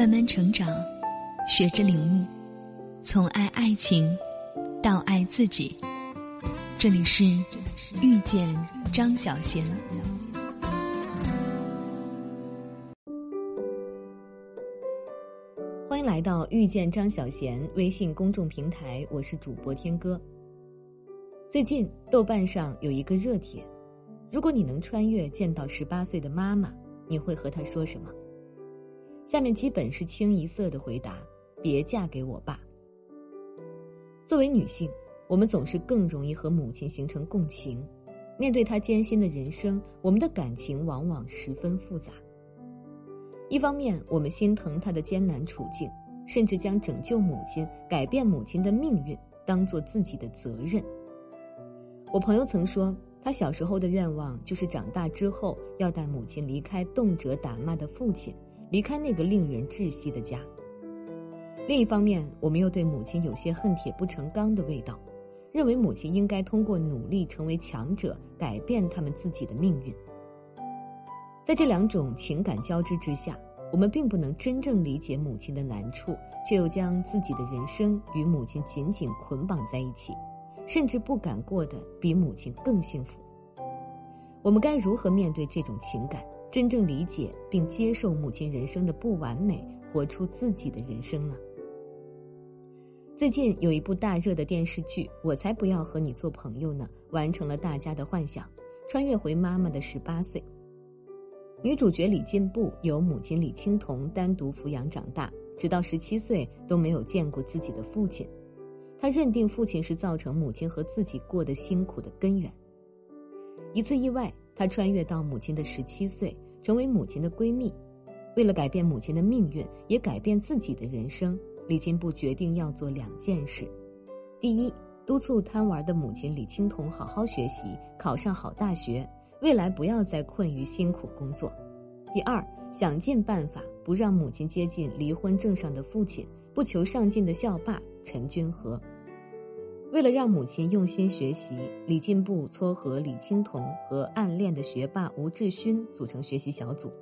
慢慢成长，学着领悟，从爱爱情到爱自己。这里是遇见张小贤。欢迎来到遇见张小贤微信公众平台，我是主播天哥。最近豆瓣上有一个热帖：如果你能穿越见到十八岁的妈妈，你会和她说什么？下面基本是清一色的回答：别嫁给我爸。作为女性。我们总是更容易和母亲形成共情，面对她艰辛的人生，我们的感情往往十分复杂。一方面，我们心疼她的艰难处境，甚至将拯救母亲、改变母亲的命运当做自己的责任。我朋友曾说，他小时候的愿望就是长大之后要带母亲离开动辄打骂的父亲，离开那个令人窒息的家。另一方面，我们又对母亲有些恨铁不成钢的味道。认为母亲应该通过努力成为强者，改变他们自己的命运。在这两种情感交织之下，我们并不能真正理解母亲的难处，却又将自己的人生与母亲紧紧捆绑在一起，甚至不敢过得比母亲更幸福。我们该如何面对这种情感，真正理解并接受母亲人生的不完美，活出自己的人生呢？最近有一部大热的电视剧《我才不要和你做朋友呢》，完成了大家的幻想，穿越回妈妈的十八岁。女主角李进步由母亲李青桐单独抚养长大，直到十七岁都没有见过自己的父亲。她认定父亲是造成母亲和自己过得辛苦的根源。一次意外，她穿越到母亲的十七岁，成为母亲的闺蜜。为了改变母亲的命运，也改变自己的人生。李进步决定要做两件事：第一，督促贪玩的母亲李青桐好好学习，考上好大学，未来不要再困于辛苦工作；第二，想尽办法不让母亲接近离婚证上的父亲，不求上进的校霸陈君和。为了让母亲用心学习，李进步撮合李青桐和暗恋的学霸吴志勋组成学习小组，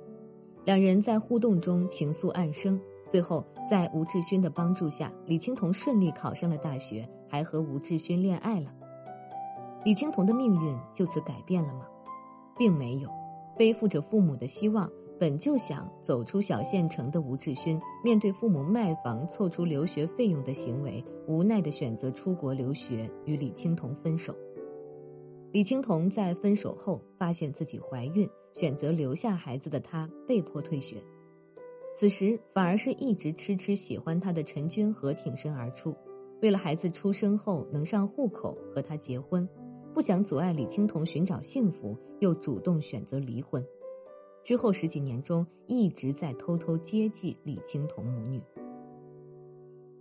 两人在互动中情愫暗生。最后，在吴志勋的帮助下，李青桐顺利考上了大学，还和吴志勋恋爱了。李青桐的命运就此改变了吗？并没有。背负着父母的希望，本就想走出小县城的吴志勋，面对父母卖房凑出留学费用的行为，无奈的选择出国留学，与李青桐分手。李青桐在分手后发现自己怀孕，选择留下孩子的她被迫退学。此时，反而是一直痴痴喜欢他的陈君和挺身而出，为了孩子出生后能上户口和他结婚，不想阻碍李青桐寻找幸福，又主动选择离婚。之后十几年中，一直在偷偷接济李青桐母女。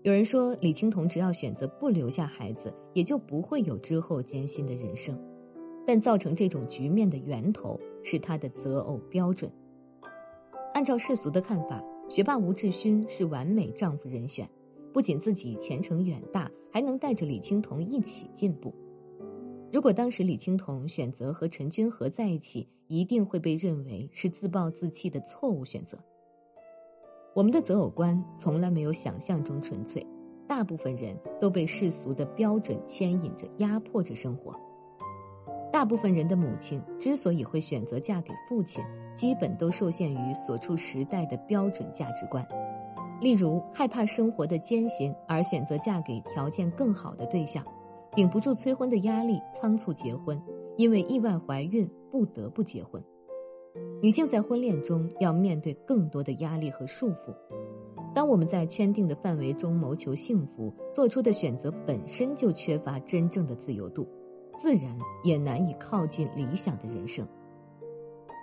有人说，李青桐只要选择不留下孩子，也就不会有之后艰辛的人生，但造成这种局面的源头是他的择偶标准。按照世俗的看法，学霸吴志勋是完美丈夫人选，不仅自己前程远大，还能带着李青桐一起进步。如果当时李青桐选择和陈君和在一起，一定会被认为是自暴自弃的错误选择。我们的择偶观从来没有想象中纯粹，大部分人都被世俗的标准牵引着、压迫着生活。大部分人的母亲之所以会选择嫁给父亲，基本都受限于所处时代的标准价值观，例如害怕生活的艰辛而选择嫁给条件更好的对象，顶不住催婚的压力仓促结婚，因为意外怀孕不得不结婚。女性在婚恋中要面对更多的压力和束缚，当我们在圈定的范围中谋求幸福，做出的选择本身就缺乏真正的自由度。自然也难以靠近理想的人生。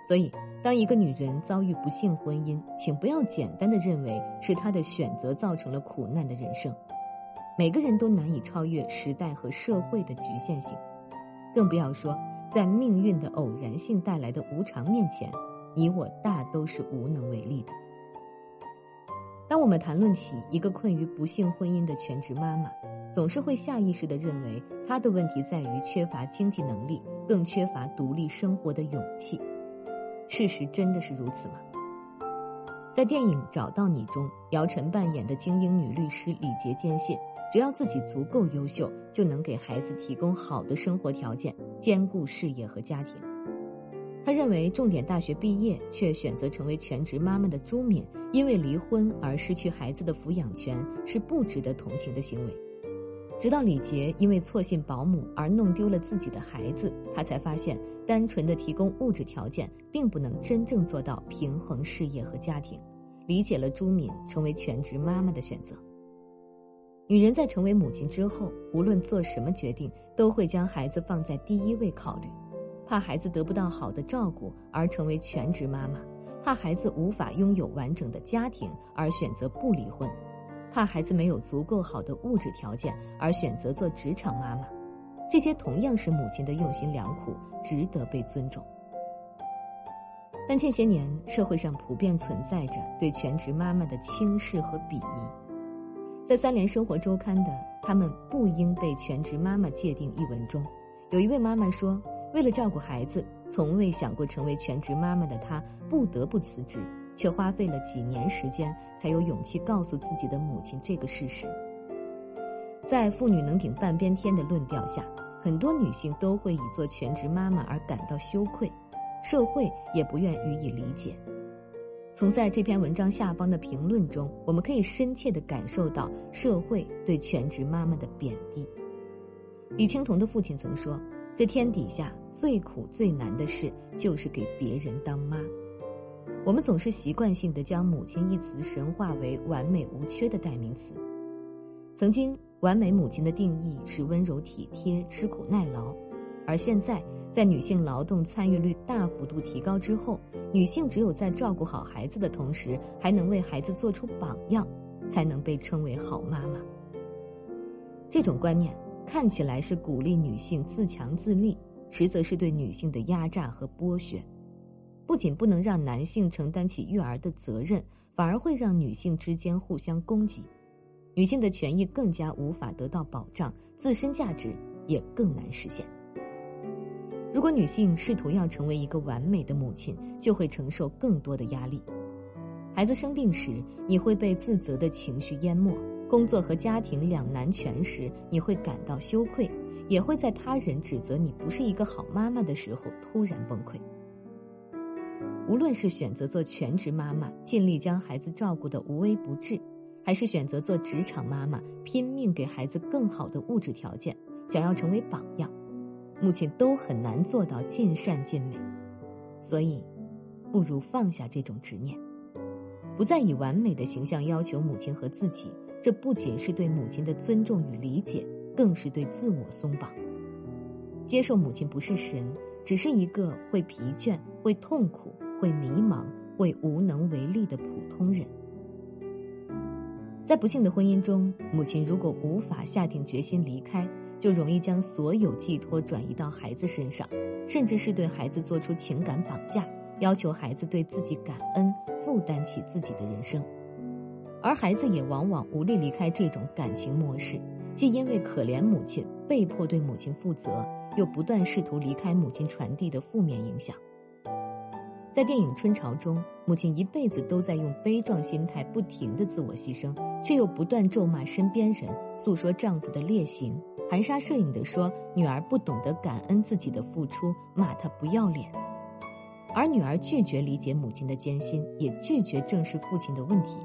所以，当一个女人遭遇不幸婚姻，请不要简单的认为是她的选择造成了苦难的人生。每个人都难以超越时代和社会的局限性，更不要说在命运的偶然性带来的无常面前，你我大都是无能为力的。当我们谈论起一个困于不幸婚姻的全职妈妈，总是会下意识地认为，她的问题在于缺乏经济能力，更缺乏独立生活的勇气。事实真的是如此吗？在电影《找到你》中，姚晨扮演的精英女律师李杰坚信，只要自己足够优秀，就能给孩子提供好的生活条件，兼顾事业和家庭。他认为，重点大学毕业却选择成为全职妈妈的朱敏，因为离婚而失去孩子的抚养权，是不值得同情的行为。直到李杰因为错信保姆而弄丢了自己的孩子，他才发现，单纯的提供物质条件，并不能真正做到平衡事业和家庭。理解了朱敏成为全职妈妈的选择。女人在成为母亲之后，无论做什么决定，都会将孩子放在第一位考虑，怕孩子得不到好的照顾而成为全职妈妈，怕孩子无法拥有完整的家庭而选择不离婚。怕孩子没有足够好的物质条件而选择做职场妈妈，这些同样是母亲的用心良苦，值得被尊重。但近些年，社会上普遍存在着对全职妈妈的轻视和鄙夷。在《三联生活周刊》的“他们不应被全职妈妈界定”一文中，有一位妈妈说：“为了照顾孩子，从未想过成为全职妈妈的她，不得不辞职。”却花费了几年时间，才有勇气告诉自己的母亲这个事实。在“妇女能顶半边天”的论调下，很多女性都会以做全职妈妈而感到羞愧，社会也不愿予以理解。从在这篇文章下方的评论中，我们可以深切地感受到社会对全职妈妈的贬低。李青桐的父亲曾说：“这天底下最苦最难的事，就是给别人当妈。”我们总是习惯性地将“母亲”一词神化为完美无缺的代名词。曾经，完美母亲的定义是温柔体贴、吃苦耐劳，而现在，在女性劳动参与率大幅度提高之后，女性只有在照顾好孩子的同时，还能为孩子做出榜样，才能被称为好妈妈。这种观念看起来是鼓励女性自强自立，实则是对女性的压榨和剥削。不仅不能让男性承担起育儿的责任，反而会让女性之间互相攻击，女性的权益更加无法得到保障，自身价值也更难实现。如果女性试图要成为一个完美的母亲，就会承受更多的压力。孩子生病时，你会被自责的情绪淹没；工作和家庭两难全时，你会感到羞愧，也会在他人指责你不是一个好妈妈的时候突然崩溃。无论是选择做全职妈妈，尽力将孩子照顾得无微不至，还是选择做职场妈妈，拼命给孩子更好的物质条件，想要成为榜样，母亲都很难做到尽善尽美。所以，不如放下这种执念，不再以完美的形象要求母亲和自己。这不仅是对母亲的尊重与理解，更是对自我松绑。接受母亲不是神，只是一个会疲倦、会痛苦。会迷茫、会无能为力的普通人，在不幸的婚姻中，母亲如果无法下定决心离开，就容易将所有寄托转移到孩子身上，甚至是对孩子做出情感绑架，要求孩子对自己感恩，负担起自己的人生，而孩子也往往无力离开这种感情模式，既因为可怜母亲被迫对母亲负责，又不断试图离开母亲传递的负面影响。在电影《春潮》中，母亲一辈子都在用悲壮心态不停的自我牺牲，却又不断咒骂身边人，诉说丈夫的劣行，含沙射影的说女儿不懂得感恩自己的付出，骂她不要脸。而女儿拒绝理解母亲的艰辛，也拒绝正视父亲的问题。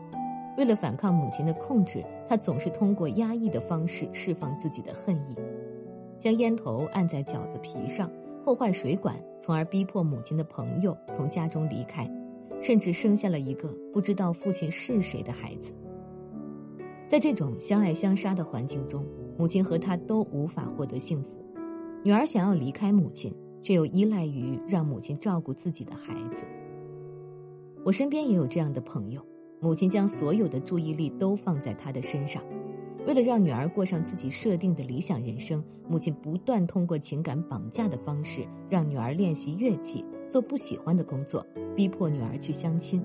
为了反抗母亲的控制，她总是通过压抑的方式释放自己的恨意，将烟头按在饺子皮上。破坏水管，从而逼迫母亲的朋友从家中离开，甚至生下了一个不知道父亲是谁的孩子。在这种相爱相杀的环境中，母亲和他都无法获得幸福。女儿想要离开母亲，却又依赖于让母亲照顾自己的孩子。我身边也有这样的朋友，母亲将所有的注意力都放在他的身上。为了让女儿过上自己设定的理想人生，母亲不断通过情感绑架的方式，让女儿练习乐器、做不喜欢的工作，逼迫女儿去相亲。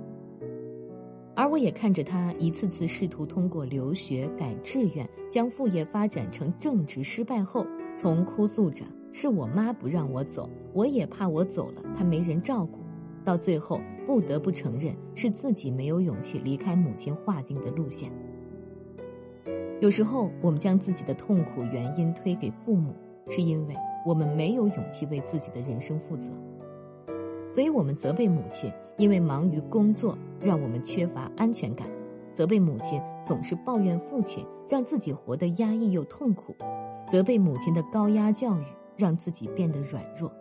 而我也看着他一次次试图通过留学改志愿，将副业发展成正职，失败后，从哭诉着“是我妈不让我走，我也怕我走了她没人照顾”，到最后不得不承认是自己没有勇气离开母亲划定的路线。有时候，我们将自己的痛苦原因推给父母，是因为我们没有勇气为自己的人生负责。所以我们责备母亲，因为忙于工作让我们缺乏安全感；责备母亲总是抱怨父亲，让自己活得压抑又痛苦；责备母亲的高压教育，让自己变得软弱。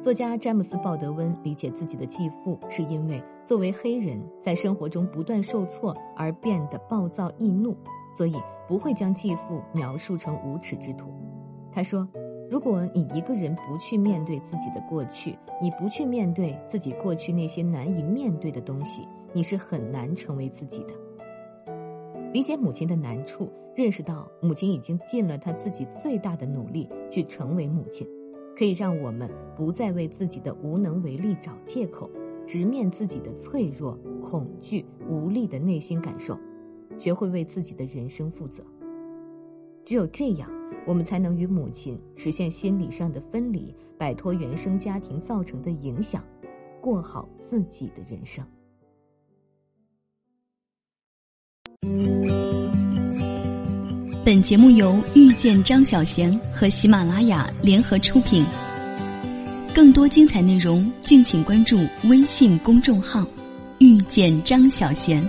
作家詹姆斯·鲍德温理解自己的继父，是因为作为黑人，在生活中不断受挫而变得暴躁易怒，所以不会将继父描述成无耻之徒。他说。如果你一个人不去面对自己的过去，你不去面对自己过去那些难以面对的东西，你是很难成为自己的。理解母亲的难处，认识到母亲已经尽了她自己最大的努力去成为母亲，可以让我们不再为自己的无能为力找借口，直面自己的脆弱、恐惧、无力的内心感受，学会为自己的人生负责。只有这样，我们才能与母亲实现心理上的分离，摆脱原生家庭造成的影响，过好自己的人生。本节目由遇见张小贤和喜马拉雅联合出品。更多精彩内容，敬请关注微信公众号“遇见张小贤”。